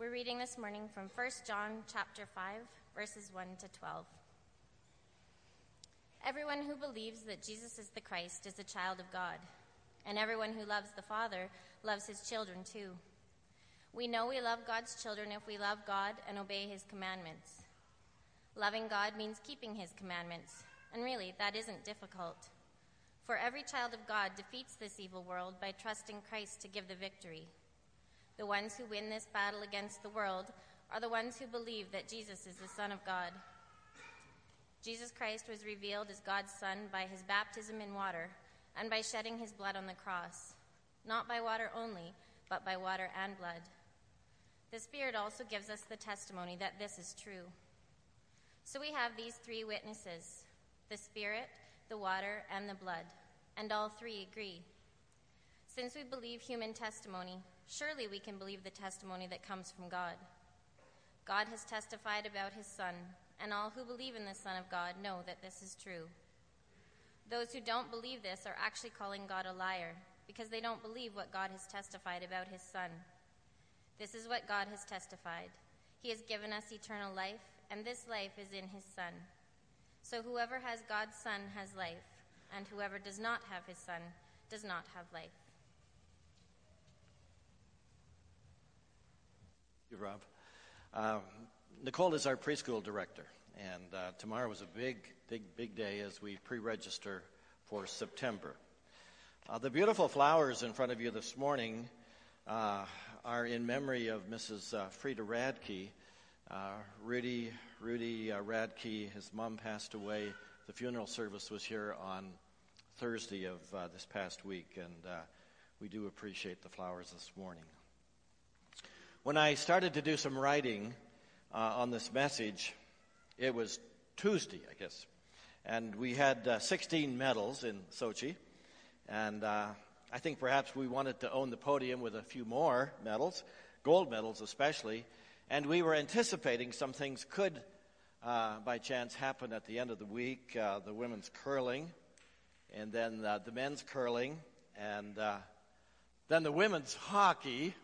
We're reading this morning from 1 John chapter 5, verses 1 to 12. Everyone who believes that Jesus is the Christ is a child of God, and everyone who loves the Father loves his children too. We know we love God's children if we love God and obey his commandments. Loving God means keeping his commandments, and really, that isn't difficult. For every child of God defeats this evil world by trusting Christ to give the victory. The ones who win this battle against the world are the ones who believe that Jesus is the Son of God. Jesus Christ was revealed as God's Son by his baptism in water and by shedding his blood on the cross, not by water only, but by water and blood. The Spirit also gives us the testimony that this is true. So we have these three witnesses the Spirit, the water, and the blood, and all three agree. Since we believe human testimony, surely we can believe the testimony that comes from God. God has testified about his Son, and all who believe in the Son of God know that this is true. Those who don't believe this are actually calling God a liar because they don't believe what God has testified about his Son. This is what God has testified. He has given us eternal life, and this life is in his Son. So whoever has God's Son has life, and whoever does not have his Son does not have life. You, Rob. Um, Nicole is our preschool director, and uh, tomorrow is a big, big, big day as we pre register for September. Uh, the beautiful flowers in front of you this morning uh, are in memory of Mrs. Uh, Frida Radke. Uh, Rudy, Rudy uh, Radke, his mom passed away. The funeral service was here on Thursday of this past week, and we do appreciate the flowers this morning. When I started to do some writing uh, on this message, it was Tuesday, I guess, and we had uh, 16 medals in Sochi, and uh, I think perhaps we wanted to own the podium with a few more medals, gold medals especially, and we were anticipating some things could, uh, by chance, happen at the end of the week. Uh, the women's curling, and then uh, the men's curling, and then the women's hockey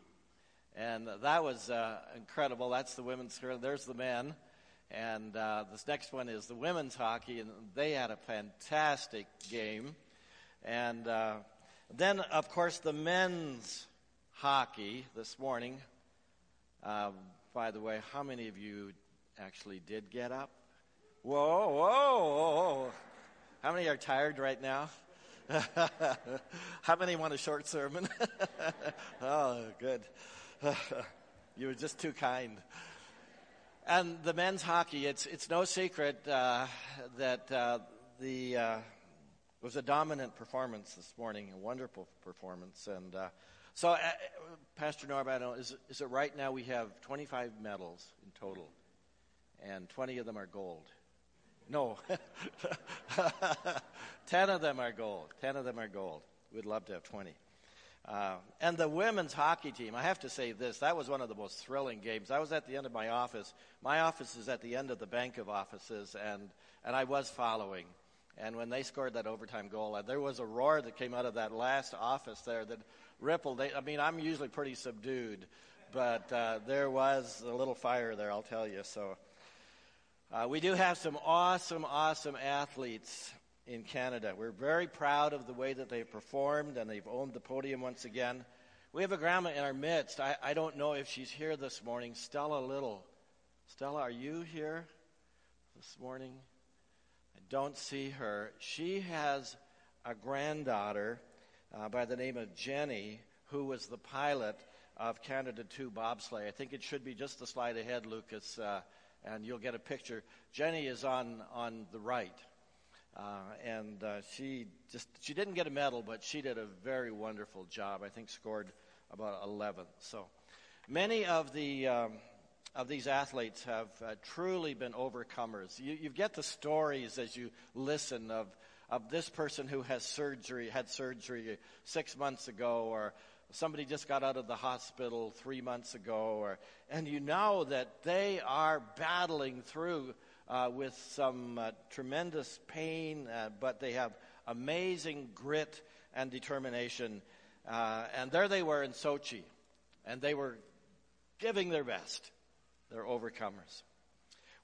and that was uh, incredible. That's the women's curling. There's the men. And uh, this next one is the women's hockey, and they had a fantastic game. And uh, then, of course, the men's hockey this morning. Uh, by the way, how many of you actually did get up? Whoa, whoa, whoa. How many are tired right now? how many want a short sermon? oh, good. you were just too kind. And the men's hockey, it's, it's no secret uh, that uh, the uh, was a dominant performance this morning, a wonderful performance. And uh, so, uh, Pastor Don, is, is it right now we have 25 medals in total, and 20 of them are gold? No. 10 of them are gold. 10 of them are gold. We'd love to have 20. Uh, and the women's hockey team, I have to say this, that was one of the most thrilling games. I was at the end of my office. My office is at the end of the bank of offices, and, and I was following. And when they scored that overtime goal, uh, there was a roar that came out of that last office there that rippled. I mean, I'm usually pretty subdued, but uh, there was a little fire there, I'll tell you. So uh, we do have some awesome, awesome athletes in Canada. We're very proud of the way that they've performed and they've owned the podium once again. We have a grandma in our midst. I, I don't know if she's here this morning. Stella Little. Stella, are you here this morning? I don't see her. She has a granddaughter uh, by the name of Jenny who was the pilot of Canada 2 bobsleigh. I think it should be just the slide ahead, Lucas, uh, and you'll get a picture. Jenny is on, on the right. Uh, and uh, she just she didn't get a medal, but she did a very wonderful job. I think scored about 11th. So many of the um, of these athletes have uh, truly been overcomers. You, you get the stories as you listen of of this person who has surgery had surgery six months ago, or somebody just got out of the hospital three months ago, or and you know that they are battling through uh, with some uh, tremendous pain, uh, but they have amazing grit and determination. Uh, and there they were in Sochi, and they were giving their best. They're overcomers.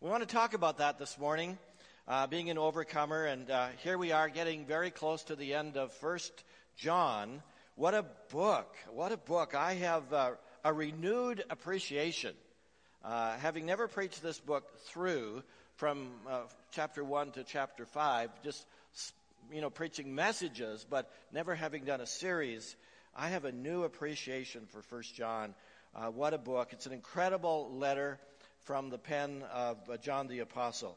We want to talk about that this morning, uh, being an overcomer, and here we are getting very close to the end of First John. What a book! What a book! I have uh, a renewed appreciation, uh, having never preached this book through from uh, chapter one to chapter five, just you know preaching messages, but never having done a series. I have a new appreciation for First John. Uh, what a book! It's an incredible letter from the pen of uh, John the Apostle.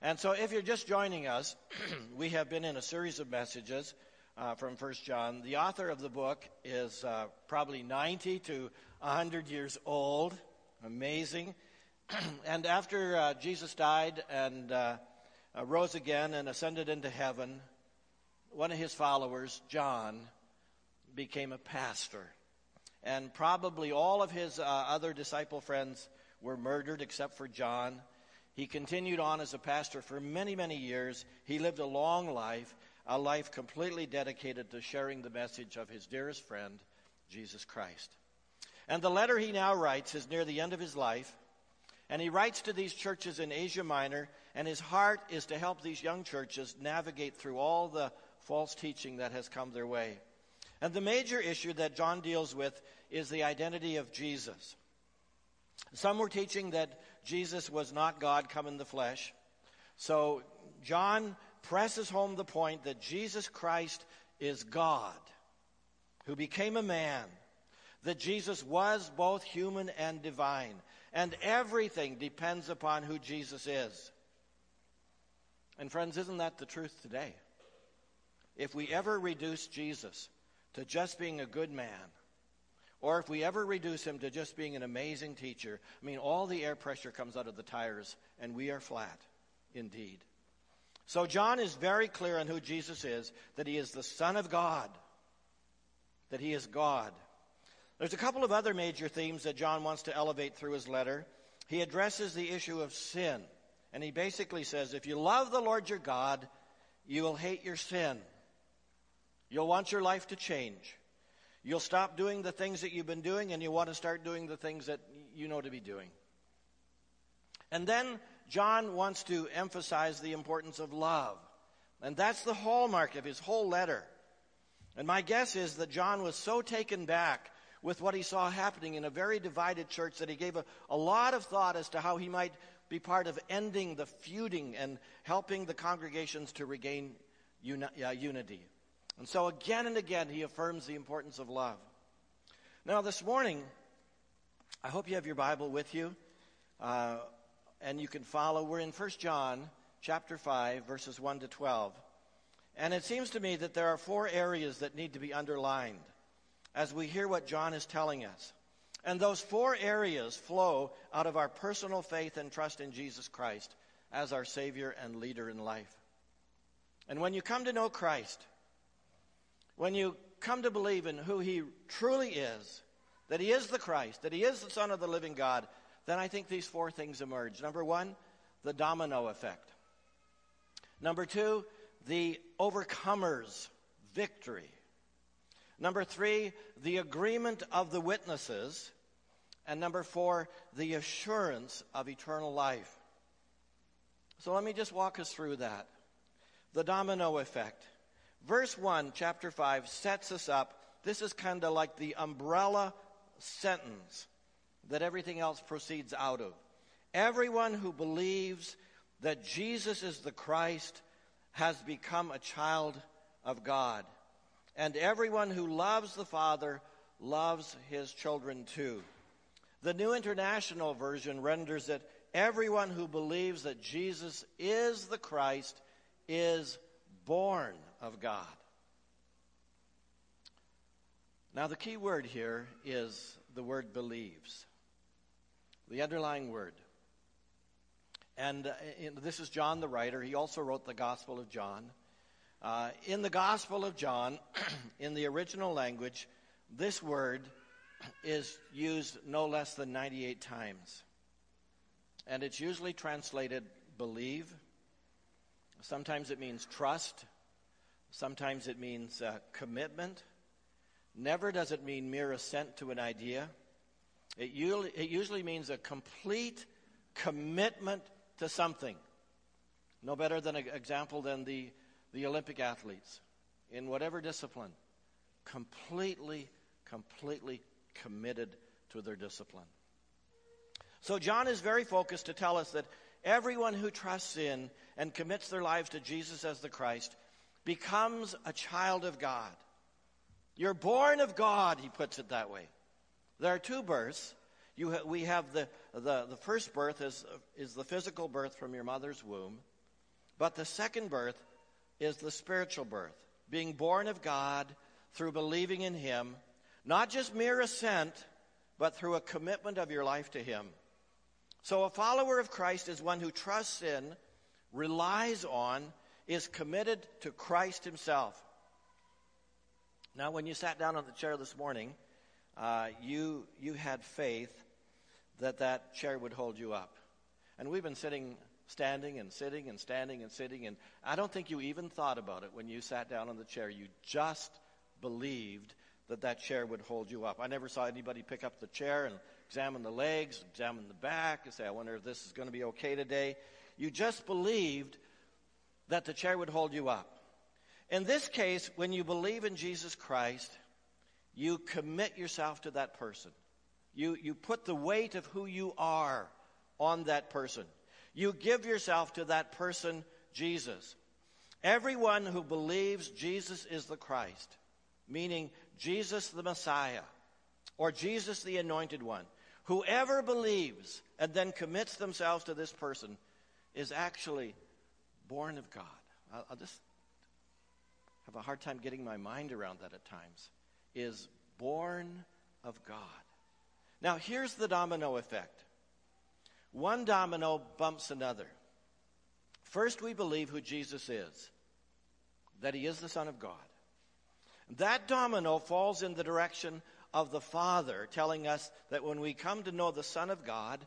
And so, if you're just joining us, we have been in a series of messages uh, from First John. The author of the book is uh, probably 90 to 100 years old. Amazing. and after uh, Jesus died and uh, uh, rose again and ascended into heaven, one of his followers, John, became a pastor. And probably all of his uh, other disciple friends were murdered except for John. He continued on as a pastor for many, many years. He lived a long life, a life completely dedicated to sharing the message of his dearest friend, Jesus Christ. And the letter he now writes is near the end of his life. And he writes to these churches in Asia Minor, and his heart is to help these young churches navigate through all the false teaching that has come their way. And the major issue that John deals with is the identity of Jesus. Some were teaching that Jesus was not God come in the flesh. So John presses home the point that Jesus Christ is God who became a man, that Jesus was both human and divine, and everything depends upon who Jesus is. And friends, isn't that the truth today? If we ever reduce Jesus to just being a good man, or if we ever reduce him to just being an amazing teacher, I mean, all the air pressure comes out of the tires and we are flat indeed. So John is very clear on who Jesus is that he is the Son of God, that he is God. There's a couple of other major themes that John wants to elevate through his letter. He addresses the issue of sin, and he basically says if you love the Lord your God, you will hate your sin. You'll want your life to change. You'll stop doing the things that you've been doing and you want to start doing the things that you know to be doing. And then John wants to emphasize the importance of love. And that's the hallmark of his whole letter. And my guess is that John was so taken back with what he saw happening in a very divided church that he gave a, a lot of thought as to how he might be part of ending the feuding and helping the congregations to regain uni- uh, unity. And so again and again, he affirms the importance of love. Now, this morning, I hope you have your Bible with you, uh, and you can follow. We're in 1 John chapter 5, verses 1 to 12. And it seems to me that there are four areas that need to be underlined as we hear what John is telling us. And those four areas flow out of our personal faith and trust in Jesus Christ as our Savior and leader in life. And when you come to know Christ, when you come to believe in who he truly is, that he is the Christ, that he is the Son of the living God, then I think these four things emerge. Number one, the domino effect. Number two, the overcomer's victory. Number three, the agreement of the witnesses. And number four, the assurance of eternal life. So let me just walk us through that. The domino effect. Verse 1, chapter 5, sets us up. This is kind of like the umbrella sentence that everything else proceeds out of. Everyone who believes that Jesus is the Christ has become a child of God. And everyone who loves the Father loves his children too. The New International Version renders it everyone who believes that Jesus is the Christ is born of God. Now, the key word here is the word believes, the underlying word. And uh, this is John the writer. He also wrote the Gospel of John. Uh, in the Gospel of John, in the original language, this word is used no less than 98 times. And it's usually translated believe. Sometimes it means trust. Sometimes it means uh, commitment. Never does it mean mere assent to an idea. It usually, it usually means a complete commitment to something. No better than an example than the, the Olympic athletes in whatever discipline. Completely, completely committed to their discipline. So John is very focused to tell us that everyone who trusts in and commits their lives to Jesus as the Christ becomes a child of God. You're born of God, he puts it that way. There are two births. Ha- we have the, the, the first birth is, is the physical birth from your mother's womb, but the second birth is the spiritual birth, being born of God through believing in Him, not just mere assent, but through a commitment of your life to Him. So a follower of Christ is one who trusts in, relies on, is committed to Christ Himself. Now, when you sat down on the chair this morning, uh, you, you had faith that that chair would hold you up. And we've been sitting, standing and sitting and standing and sitting, and I don't think you even thought about it when you sat down on the chair. You just believed that that chair would hold you up. I never saw anybody pick up the chair and examine the legs, examine the back, and say, I wonder if this is going to be okay today. You just believed that the chair would hold you up. In this case, when you believe in Jesus Christ, you commit yourself to that person. You, you put the weight of who you are on that person. You give yourself to that person, Jesus. Everyone who believes Jesus is the Christ, meaning Jesus the Messiah, or Jesus the Anointed One, whoever believes and then commits themselves to this person is actually born of God. I'll, I'll just have a hard time getting my mind around that at times, is born of God. Now, here's the domino effect one domino bumps another. First, we believe who Jesus is, that he is the Son of God. That domino falls in the direction of the Father, telling us that when we come to know the Son of God,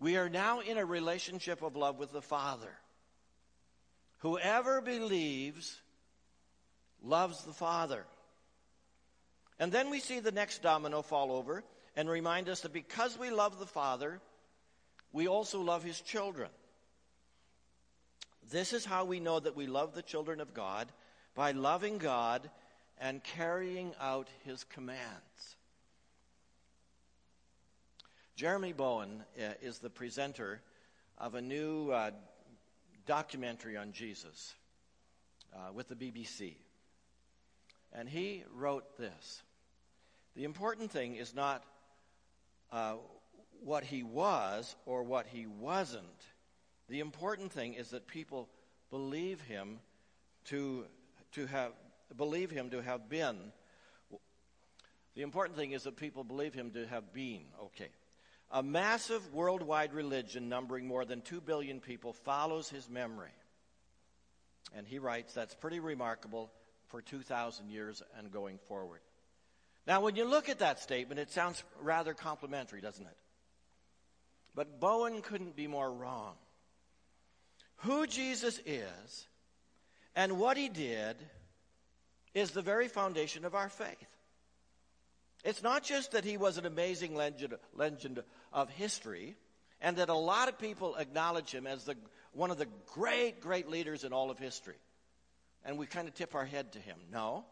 we are now in a relationship of love with the Father. Whoever believes loves the Father. And then we see the next domino fall over and remind us that because we love the Father, we also love His children. This is how we know that we love the children of God by loving God and carrying out His commands. Jeremy Bowen uh, is the presenter of a new uh, documentary on Jesus uh, with the BBC. And he wrote this The important thing is not uh, what he was or what he wasn't. The important thing is that people believe him to, to have believe him to have been. The important thing is that people believe him to have been. Okay. A massive worldwide religion numbering more than 2 billion people follows his memory. And he writes, that's pretty remarkable for 2,000 years and going forward. Now, when you look at that statement, it sounds rather complimentary, doesn't it? But Bowen couldn't be more wrong. Who Jesus is and what he did is the very foundation of our faith. It's not just that he was an amazing legend, legend of history and that a lot of people acknowledge him as the, one of the great, great leaders in all of history and we kind of tip our head to him. No.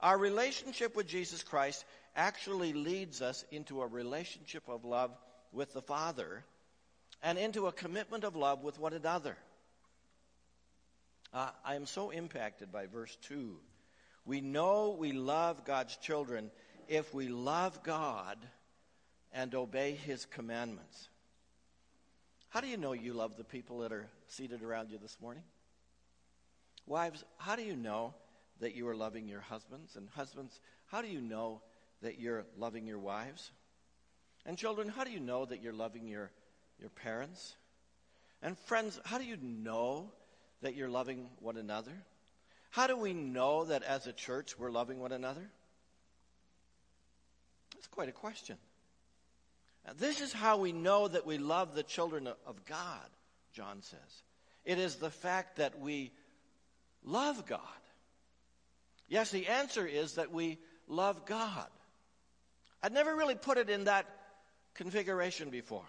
Our relationship with Jesus Christ actually leads us into a relationship of love with the Father and into a commitment of love with one another. Uh, I am so impacted by verse 2. We know we love God's children if we love God and obey His commandments. How do you know you love the people that are seated around you this morning? Wives, how do you know that you are loving your husbands? And husbands, how do you know that you're loving your wives? And children, how do you know that you're loving your, your parents? And friends, how do you know that you're loving one another? How do we know that as a church we're loving one another? That's quite a question. Now, this is how we know that we love the children of God, John says. It is the fact that we love God? Yes, the answer is that we love God. I'd never really put it in that configuration before.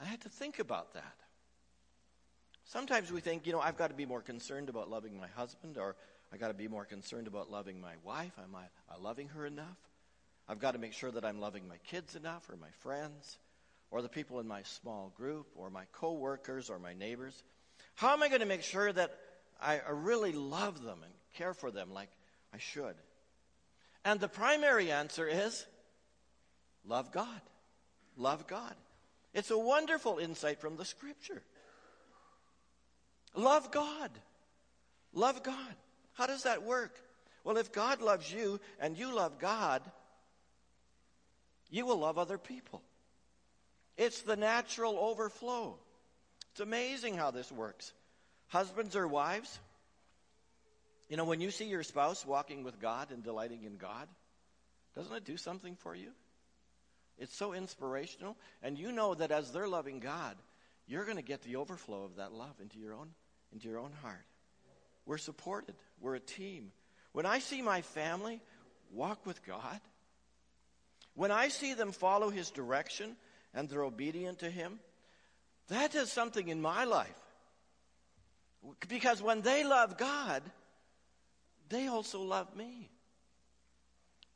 I had to think about that. Sometimes we think, you know, I've got to be more concerned about loving my husband, or I've got to be more concerned about loving my wife. Am I, am I loving her enough? I've got to make sure that I'm loving my kids enough, or my friends, or the people in my small group, or my coworkers, or my neighbors. How am I going to make sure that I really love them and care for them like I should? And the primary answer is love God. Love God. It's a wonderful insight from the scripture. Love God. Love God. How does that work? Well, if God loves you and you love God, you will love other people. It's the natural overflow. It's amazing how this works. Husbands or wives, you know, when you see your spouse walking with God and delighting in God, doesn't it do something for you? It's so inspirational. And you know that as they're loving God, you're going to get the overflow of that love into your own, into your own heart. We're supported. We're a team. When I see my family walk with God, when I see them follow His direction and they're obedient to Him, that does something in my life. Because when they love God, they also love me.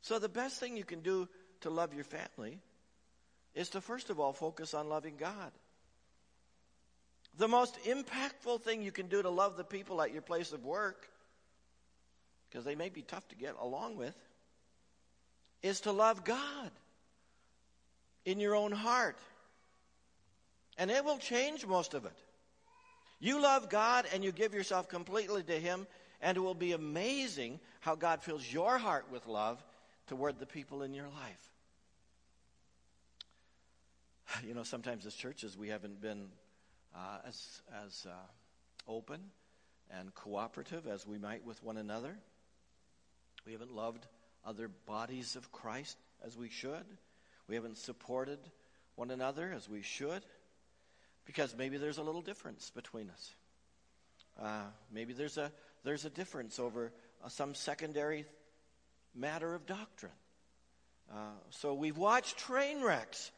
So the best thing you can do to love your family is to first of all focus on loving God. The most impactful thing you can do to love the people at your place of work, because they may be tough to get along with, is to love God in your own heart. And it will change most of it. You love God and you give yourself completely to Him, and it will be amazing how God fills your heart with love toward the people in your life. You know, sometimes as churches we haven't been uh, as, as uh, open and cooperative as we might with one another. We haven't loved other bodies of Christ as we should. We haven't supported one another as we should because maybe there's a little difference between us. Uh, maybe there's a, there's a difference over uh, some secondary matter of doctrine. Uh, so we've watched train wrecks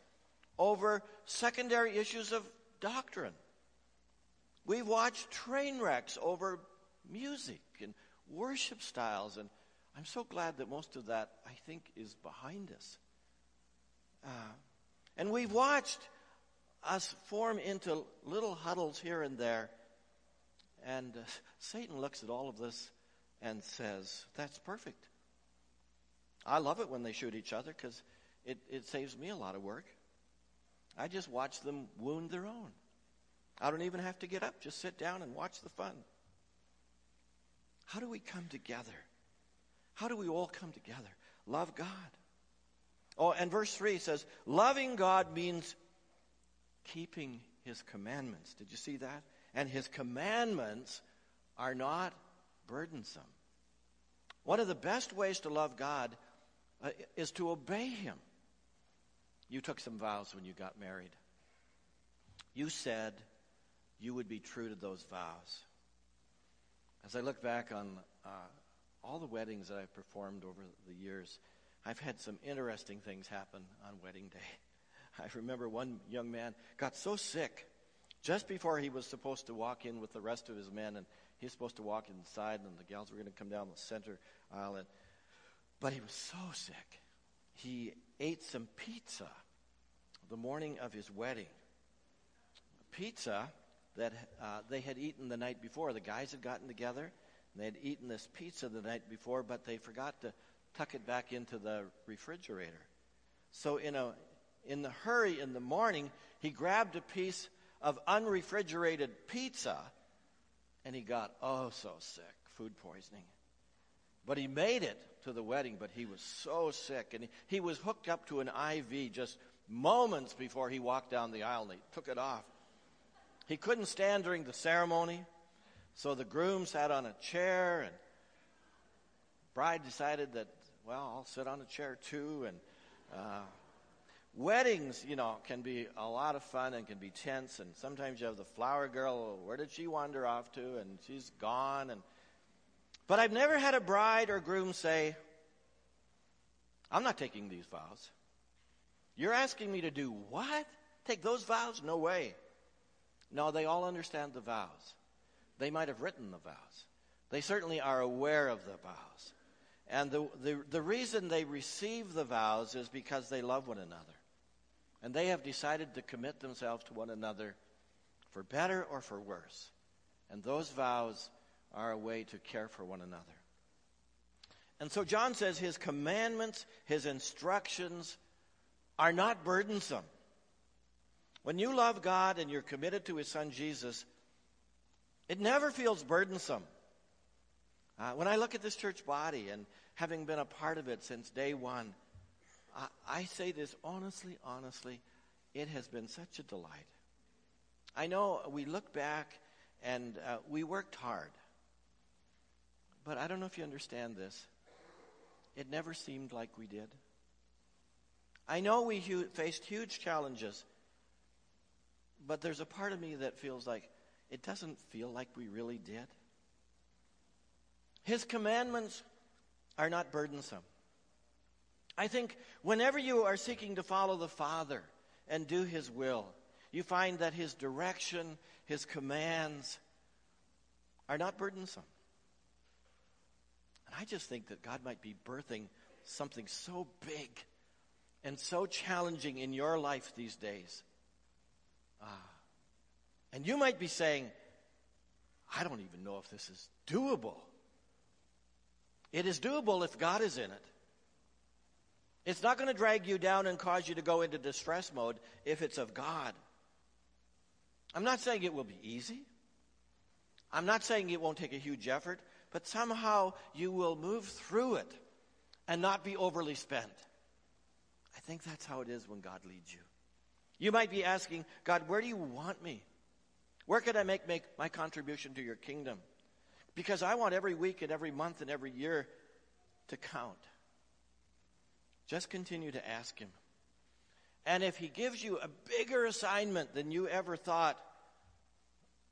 over secondary issues of doctrine. We've watched train wrecks over music and worship styles, and I'm so glad that most of that, I think, is behind us. Uh, and we've watched us form into little huddles here and there, and uh, Satan looks at all of this and says, That's perfect. I love it when they shoot each other because it, it saves me a lot of work. I just watch them wound their own. I don't even have to get up, just sit down and watch the fun. How do we come together? How do we all come together? Love God. Oh, and verse 3 says, loving God means keeping his commandments. Did you see that? And his commandments are not burdensome. One of the best ways to love God uh, is to obey him. You took some vows when you got married. You said you would be true to those vows. As I look back on uh, all the weddings that I've performed over the years, I've had some interesting things happen on wedding day. I remember one young man got so sick just before he was supposed to walk in with the rest of his men, and he was supposed to walk inside, and the gals were going to come down the center aisle. And, but he was so sick. He ate some pizza the morning of his wedding. Pizza that uh, they had eaten the night before. The guys had gotten together, and they had eaten this pizza the night before, but they forgot to tuck it back into the refrigerator. So, in, a, in the hurry in the morning, he grabbed a piece of unrefrigerated pizza, and he got, oh, so sick, food poisoning. But he made it to the wedding, but he was so sick. And he, he was hooked up to an IV just moments before he walked down the aisle, and he took it off. He couldn't stand during the ceremony, so the groom sat on a chair, and bride decided that, well, I'll sit on a chair too. And uh, weddings, you know, can be a lot of fun and can be tense, and sometimes you have the flower girl. Where did she wander off to? And she's gone. And but I've never had a bride or groom say, "I'm not taking these vows." You're asking me to do what? Take those vows? No way. No, they all understand the vows. They might have written the vows. They certainly are aware of the vows. And the, the, the reason they receive the vows is because they love one another. And they have decided to commit themselves to one another for better or for worse. And those vows are a way to care for one another. And so John says his commandments, his instructions are not burdensome. When you love God and you're committed to his son Jesus, it never feels burdensome. Uh, when I look at this church body and having been a part of it since day one, I, I say this honestly, honestly, it has been such a delight. I know we look back and uh, we worked hard. But I don't know if you understand this. It never seemed like we did. I know we hu- faced huge challenges, but there's a part of me that feels like it doesn't feel like we really did. His commandments are not burdensome. I think whenever you are seeking to follow the Father and do His will, you find that His direction, His commands are not burdensome. And I just think that God might be birthing something so big and so challenging in your life these days. Ah. And you might be saying, I don't even know if this is doable. It is doable if God is in it. It's not going to drag you down and cause you to go into distress mode if it's of God. I'm not saying it will be easy. I'm not saying it won't take a huge effort, but somehow you will move through it and not be overly spent. I think that's how it is when God leads you. You might be asking, God, where do you want me? Where can I make, make my contribution to your kingdom? Because I want every week and every month and every year to count. Just continue to ask Him. And if He gives you a bigger assignment than you ever thought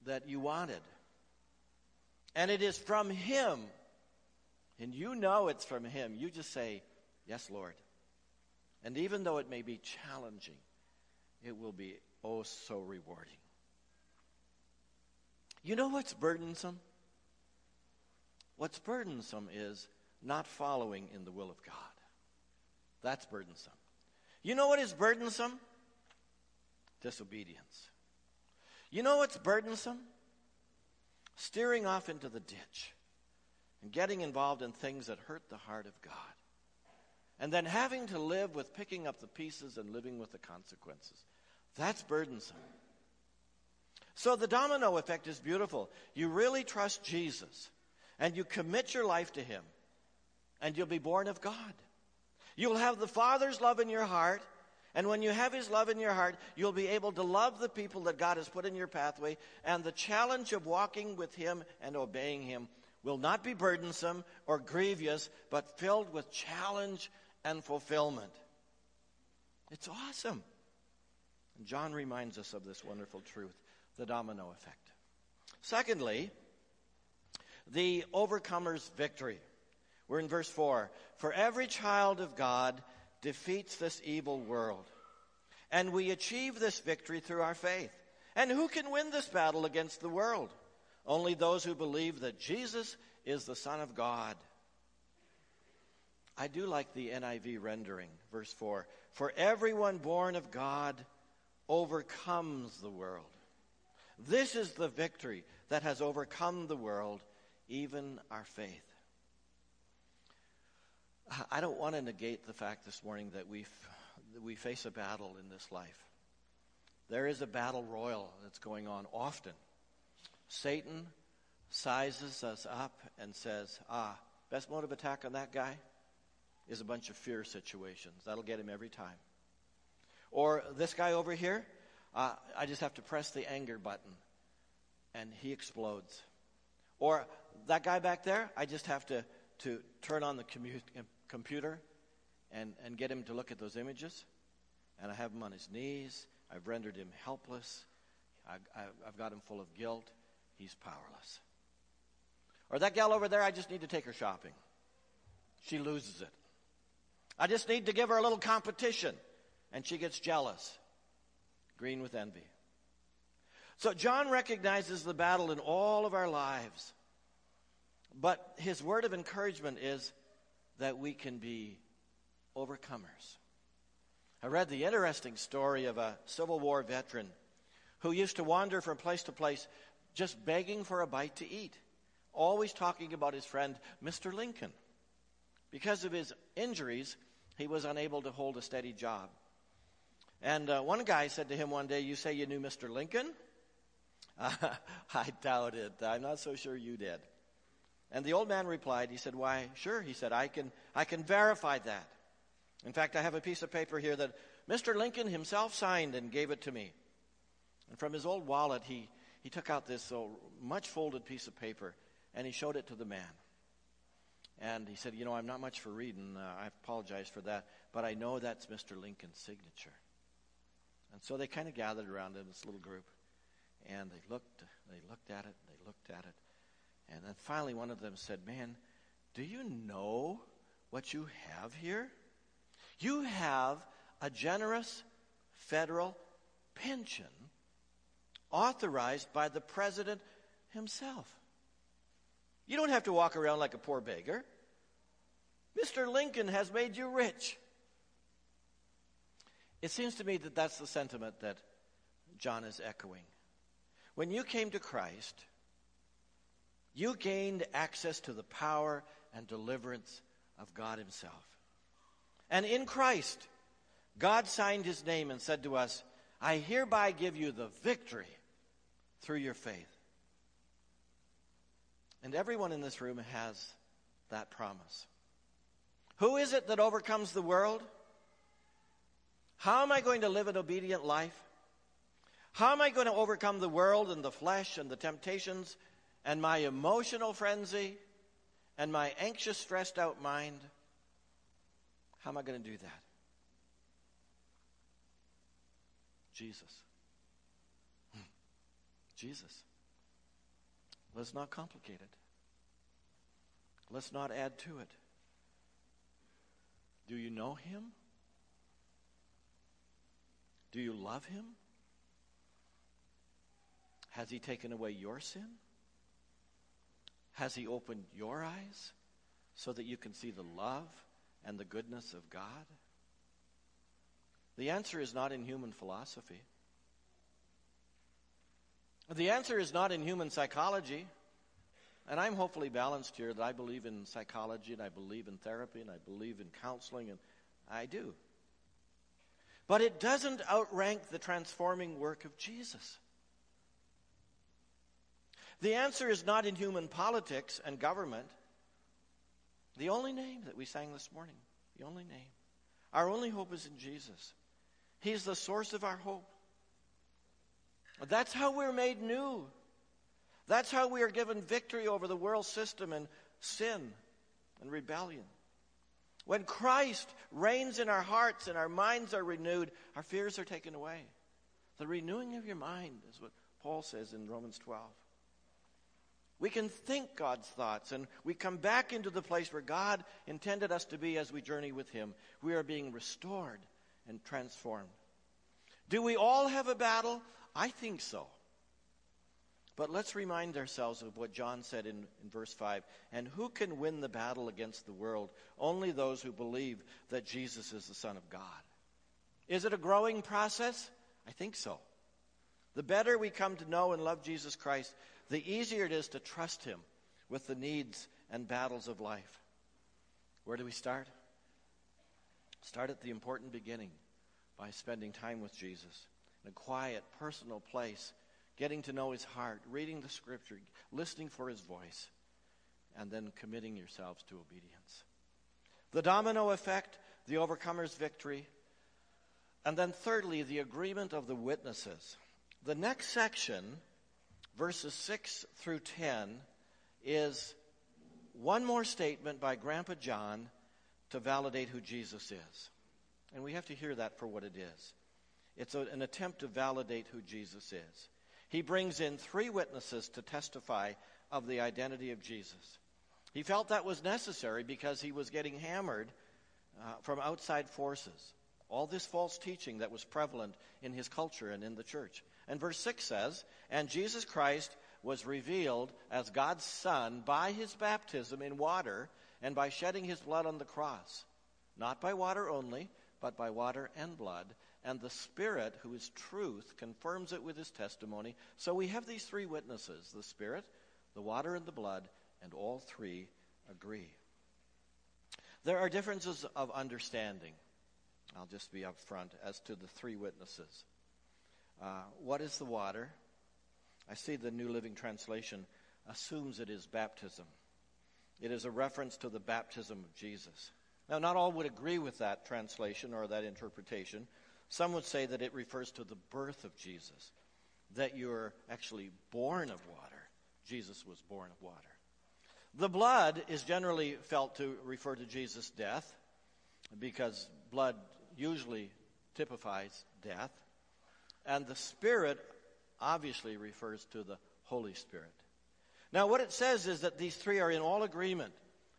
that you wanted, and it is from Him, and you know it's from Him, you just say, Yes, Lord. And even though it may be challenging, it will be oh so rewarding. You know what's burdensome? What's burdensome is not following in the will of God. That's burdensome. You know what is burdensome? Disobedience. You know what's burdensome? Steering off into the ditch and getting involved in things that hurt the heart of God. And then having to live with picking up the pieces and living with the consequences. That's burdensome. So the domino effect is beautiful. You really trust Jesus and you commit your life to Him, and you'll be born of God. You'll have the Father's love in your heart, and when you have His love in your heart, you'll be able to love the people that God has put in your pathway, and the challenge of walking with Him and obeying Him will not be burdensome or grievous, but filled with challenge and fulfillment. It's awesome. And John reminds us of this wonderful truth the domino effect. Secondly, the overcomer's victory. We're in verse 4. For every child of God defeats this evil world. And we achieve this victory through our faith. And who can win this battle against the world? Only those who believe that Jesus is the Son of God. I do like the NIV rendering, verse 4. For everyone born of God overcomes the world. This is the victory that has overcome the world, even our faith. I don't want to negate the fact this morning that we that we face a battle in this life. There is a battle royal that's going on often. Satan sizes us up and says, "Ah, best mode of attack on that guy is a bunch of fear situations. That'll get him every time." Or this guy over here, uh, I just have to press the anger button, and he explodes. Or that guy back there, I just have to, to turn on the commu- computer and, and get him to look at those images. And I have him on his knees. I've rendered him helpless. I, I, I've got him full of guilt. He's powerless. Or that gal over there, I just need to take her shopping. She loses it. I just need to give her a little competition. and she gets jealous. Green with envy. So John recognizes the battle in all of our lives. But his word of encouragement is that we can be overcomers. I read the interesting story of a Civil War veteran who used to wander from place to place just begging for a bite to eat, always talking about his friend, Mr. Lincoln. Because of his injuries, he was unable to hold a steady job. And uh, one guy said to him one day, You say you knew Mr. Lincoln? Uh, I doubt it. I'm not so sure you did. And the old man replied, He said, Why, sure. He said, I can, I can verify that. In fact, I have a piece of paper here that Mr. Lincoln himself signed and gave it to me. And from his old wallet, he, he took out this much folded piece of paper and he showed it to the man. And he said, You know, I'm not much for reading. Uh, I apologize for that. But I know that's Mr. Lincoln's signature. And so they kind of gathered around in this little group. And they looked, they looked at it, they looked at it. And then finally one of them said, Man, do you know what you have here? You have a generous federal pension authorized by the president himself. You don't have to walk around like a poor beggar. Mr. Lincoln has made you rich. It seems to me that that's the sentiment that John is echoing. When you came to Christ, you gained access to the power and deliverance of God Himself. And in Christ, God signed His name and said to us, I hereby give you the victory through your faith. And everyone in this room has that promise. Who is it that overcomes the world? How am I going to live an obedient life? How am I going to overcome the world and the flesh and the temptations and my emotional frenzy and my anxious, stressed out mind? How am I going to do that? Jesus. Hmm. Jesus. Let's not complicate it. Let's not add to it. Do you know him? Do you love him? Has he taken away your sin? Has he opened your eyes so that you can see the love and the goodness of God? The answer is not in human philosophy. The answer is not in human psychology. And I'm hopefully balanced here that I believe in psychology and I believe in therapy and I believe in counseling, and I do. But it doesn't outrank the transforming work of Jesus. The answer is not in human politics and government. The only name that we sang this morning, the only name. Our only hope is in Jesus. He's the source of our hope. That's how we're made new. That's how we are given victory over the world system and sin and rebellion. When Christ reigns in our hearts and our minds are renewed, our fears are taken away. The renewing of your mind is what Paul says in Romans 12. We can think God's thoughts and we come back into the place where God intended us to be as we journey with Him. We are being restored and transformed. Do we all have a battle? I think so. But let's remind ourselves of what John said in, in, verse 5. And who can win the battle against the world? Only those who believe that Jesus is the Son of God. Is it a growing process? I think so. The better we come to know and love Jesus Christ, the easier it is to trust Him with the needs and battles of life. Where do we start? Start at the important beginning by spending time with Jesus in a quiet, personal place getting to know his heart, reading the scripture, listening for his voice, and then committing yourselves to obedience. The domino effect, the overcomer's victory, and then thirdly, the agreement of the witnesses. The next section, verses 6 through 10, is one more statement by Grandpa John to validate who Jesus is. And we have to hear that for what it is. It's a, an attempt to validate who Jesus is he brings in three witnesses to testify of the identity of Jesus. He felt that was necessary because he was getting hammered uh, from outside forces. All this false teaching that was prevalent in his culture and in the church. And verse 6 says, And Jesus Christ was revealed as God's Son by his baptism in water and by shedding his blood on the cross. Not by water only, but by water and blood. And the Spirit, who is truth, confirms it with his testimony. So we have these three witnesses the Spirit, the water, and the blood, and all three agree. There are differences of understanding. I'll just be upfront as to the three witnesses. Uh, what is the water? I see the New Living Translation assumes it is baptism. It is a reference to the baptism of Jesus. Now, not all would agree with that translation or that interpretation. Some would say that it refers to the birth of Jesus, that you're actually born of water. Jesus was born of water. The blood is generally felt to refer to Jesus' death because blood usually typifies death. And the Spirit obviously refers to the Holy Spirit. Now, what it says is that these three are in all agreement.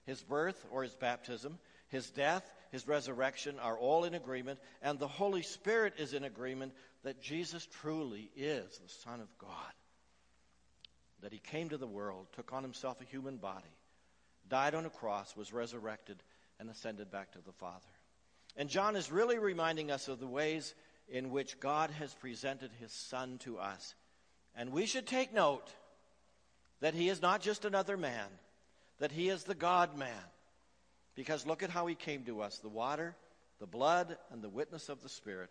His birth or his baptism, his death, his resurrection are all in agreement, and the Holy Spirit is in agreement that Jesus truly is the Son of God. That he came to the world, took on himself a human body, died on a cross, was resurrected, and ascended back to the Father. And John is really reminding us of the ways in which God has presented his Son to us. And we should take note that he is not just another man, that he is the God man. Because look at how he came to us the water, the blood, and the witness of the Spirit.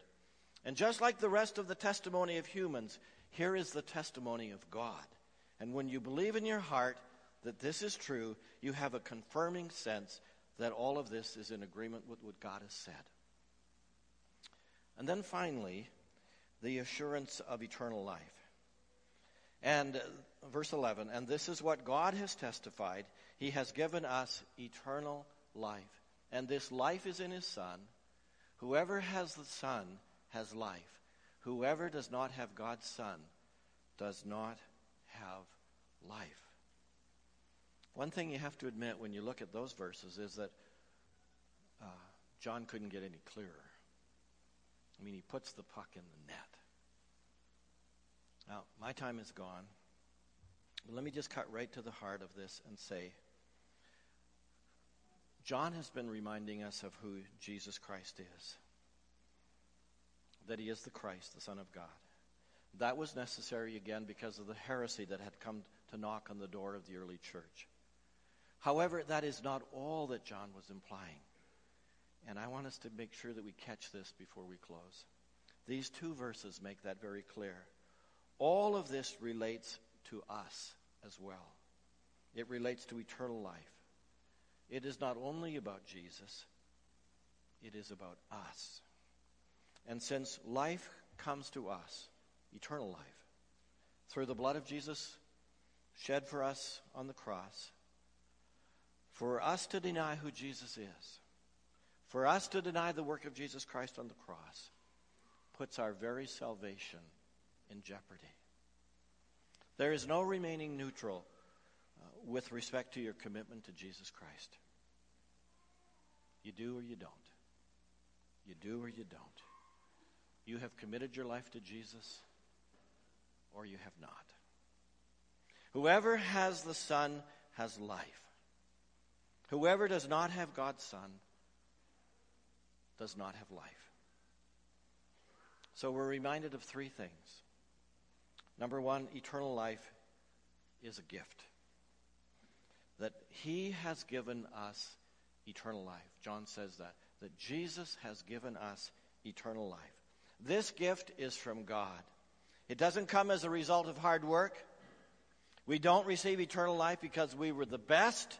And just like the rest of the testimony of humans, here is the testimony of God. And when you believe in your heart that this is true, you have a confirming sense that all of this is in agreement with what God has said. And then finally, the assurance of eternal life. And uh, verse 11, and this is what God has testified. He has given us eternal life. And this life is in his Son. Whoever has the Son has life. Whoever does not have God's Son does not have life. One thing you have to admit when you look at those verses is that uh, John couldn't get any clearer. I mean, he puts the puck in the net. Now, my time is gone. But let me just cut right to the heart of this and say John has been reminding us of who Jesus Christ is that he is the Christ, the Son of God. That was necessary again because of the heresy that had come to knock on the door of the early church. However, that is not all that John was implying. And I want us to make sure that we catch this before we close. These two verses make that very clear. All of this relates to us as well. It relates to eternal life. It is not only about Jesus, it is about us. And since life comes to us, eternal life, through the blood of Jesus shed for us on the cross, for us to deny who Jesus is, for us to deny the work of Jesus Christ on the cross puts our very salvation in jeopardy. There is no remaining neutral uh, with respect to your commitment to Jesus Christ. You do or you don't. You do or you don't. You have committed your life to Jesus or you have not. Whoever has the Son has life. Whoever does not have God's Son does not have life. So we're reminded of three things. Number one, eternal life is a gift. That He has given us eternal life. John says that. That Jesus has given us eternal life. This gift is from God. It doesn't come as a result of hard work. We don't receive eternal life because we were the best.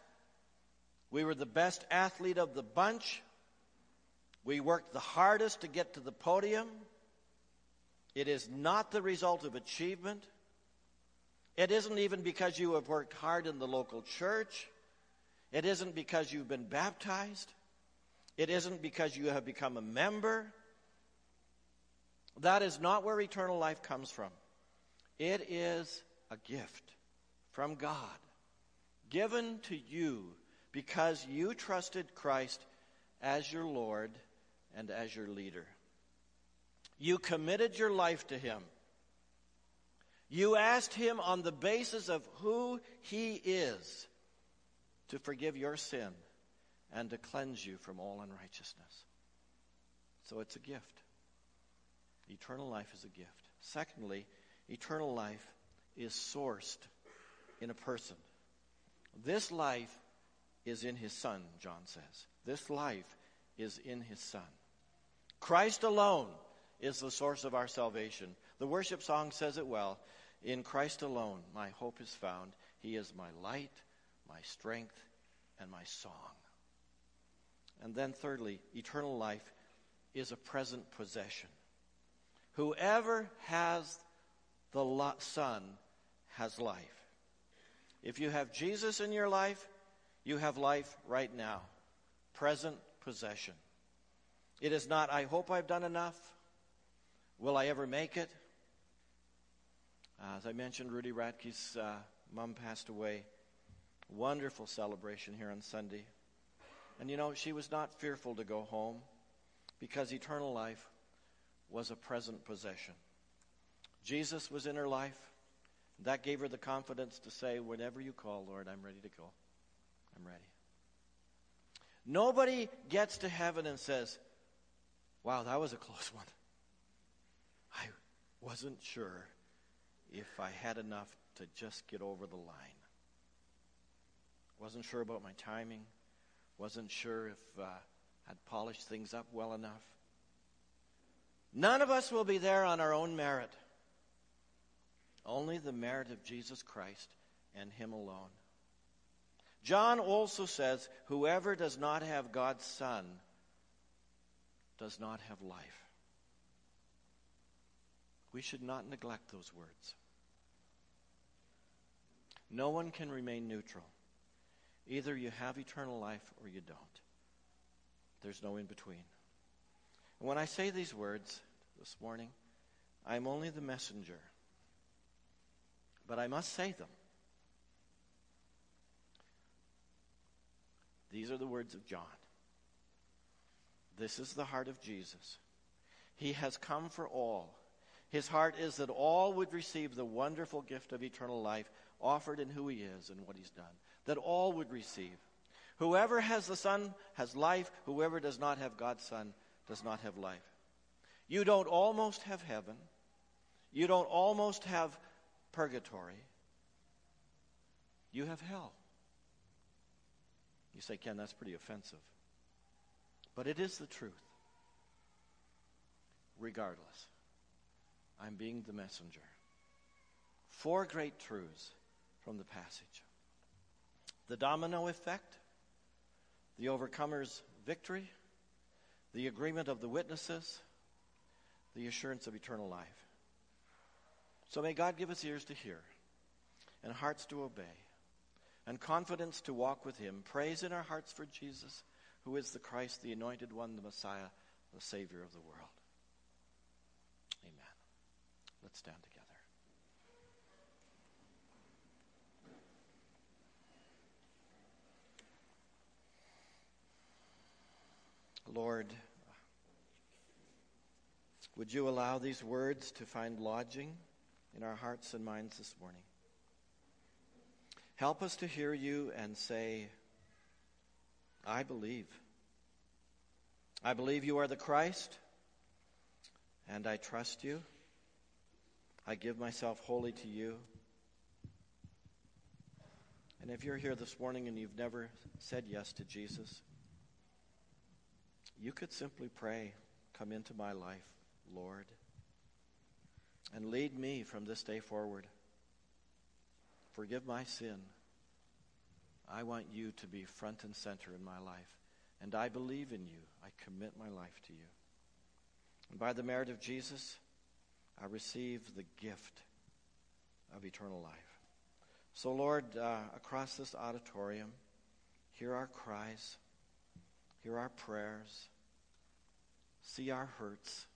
We were the best athlete of the bunch. We worked the hardest to get to the podium. It is not the result of achievement. It isn't even because you have worked hard in the local church. It isn't because you've been baptized. It isn't because you have become a member. That is not where eternal life comes from. It is a gift from God given to you because you trusted Christ as your Lord and as your leader. You committed your life to Him. You asked Him on the basis of who He is to forgive your sin and to cleanse you from all unrighteousness. So it's a gift. Eternal life is a gift. Secondly, eternal life is sourced in a person. This life is in his Son, John says. This life is in his Son. Christ alone is the source of our salvation. The worship song says it well. In Christ alone, my hope is found. He is my light, my strength, and my song. And then, thirdly, eternal life is a present possession. Whoever has the Son has life. If you have Jesus in your life, you have life right now, present possession. It is not, I hope I've done enough. Will I ever make it? Uh, as I mentioned, Rudy Ratke's uh, mom passed away. Wonderful celebration here on Sunday. And you know, she was not fearful to go home because eternal life was a present possession. Jesus was in her life. That gave her the confidence to say, Whenever you call, Lord, I'm ready to go. I'm ready. Nobody gets to heaven and says, Wow, that was a close one. I wasn't sure if I had enough to just get over the line. Wasn't sure about my timing. Wasn't sure if uh, I'd polished things up well enough. None of us will be there on our own merit. Only the merit of Jesus Christ and Him alone. John also says, Whoever does not have God's Son does not have life. We should not neglect those words. No one can remain neutral. Either you have eternal life or you don't. There's no in between. And when I say these words this morning, I'm only the messenger. But I must say them. These are the words of John. This is the heart of Jesus. He has come for all. His heart is that all would receive the wonderful gift of eternal life offered in who he is and what he's done. That all would receive. Whoever has the Son has life. Whoever does not have God's Son does not have life. You don't almost have heaven. You don't almost have purgatory. You have hell. You say, Ken, that's pretty offensive. But it is the truth. Regardless, I'm being the messenger. Four great truths from the passage the domino effect, the overcomer's victory, the agreement of the witnesses, the assurance of eternal life. So may God give us ears to hear and hearts to obey and confidence to walk with Him. Praise in our hearts for Jesus, who is the Christ, the anointed one, the Messiah, the Savior of the world. Amen. Let's stand together. Lord, would you allow these words to find lodging in our hearts and minds this morning? Help us to hear you and say, I believe. I believe you are the Christ, and I trust you. I give myself wholly to you. And if you're here this morning and you've never said yes to Jesus, you could simply pray, Come into my life, Lord, and lead me from this day forward. Forgive my sin. I want you to be front and center in my life. And I believe in you. I commit my life to you. And by the merit of Jesus, I receive the gift of eternal life. So, Lord, uh, across this auditorium, hear our cries, hear our prayers, see our hurts,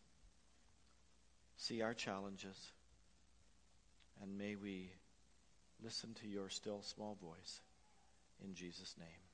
see our challenges, and may we listen to your still small voice. In Jesus' name.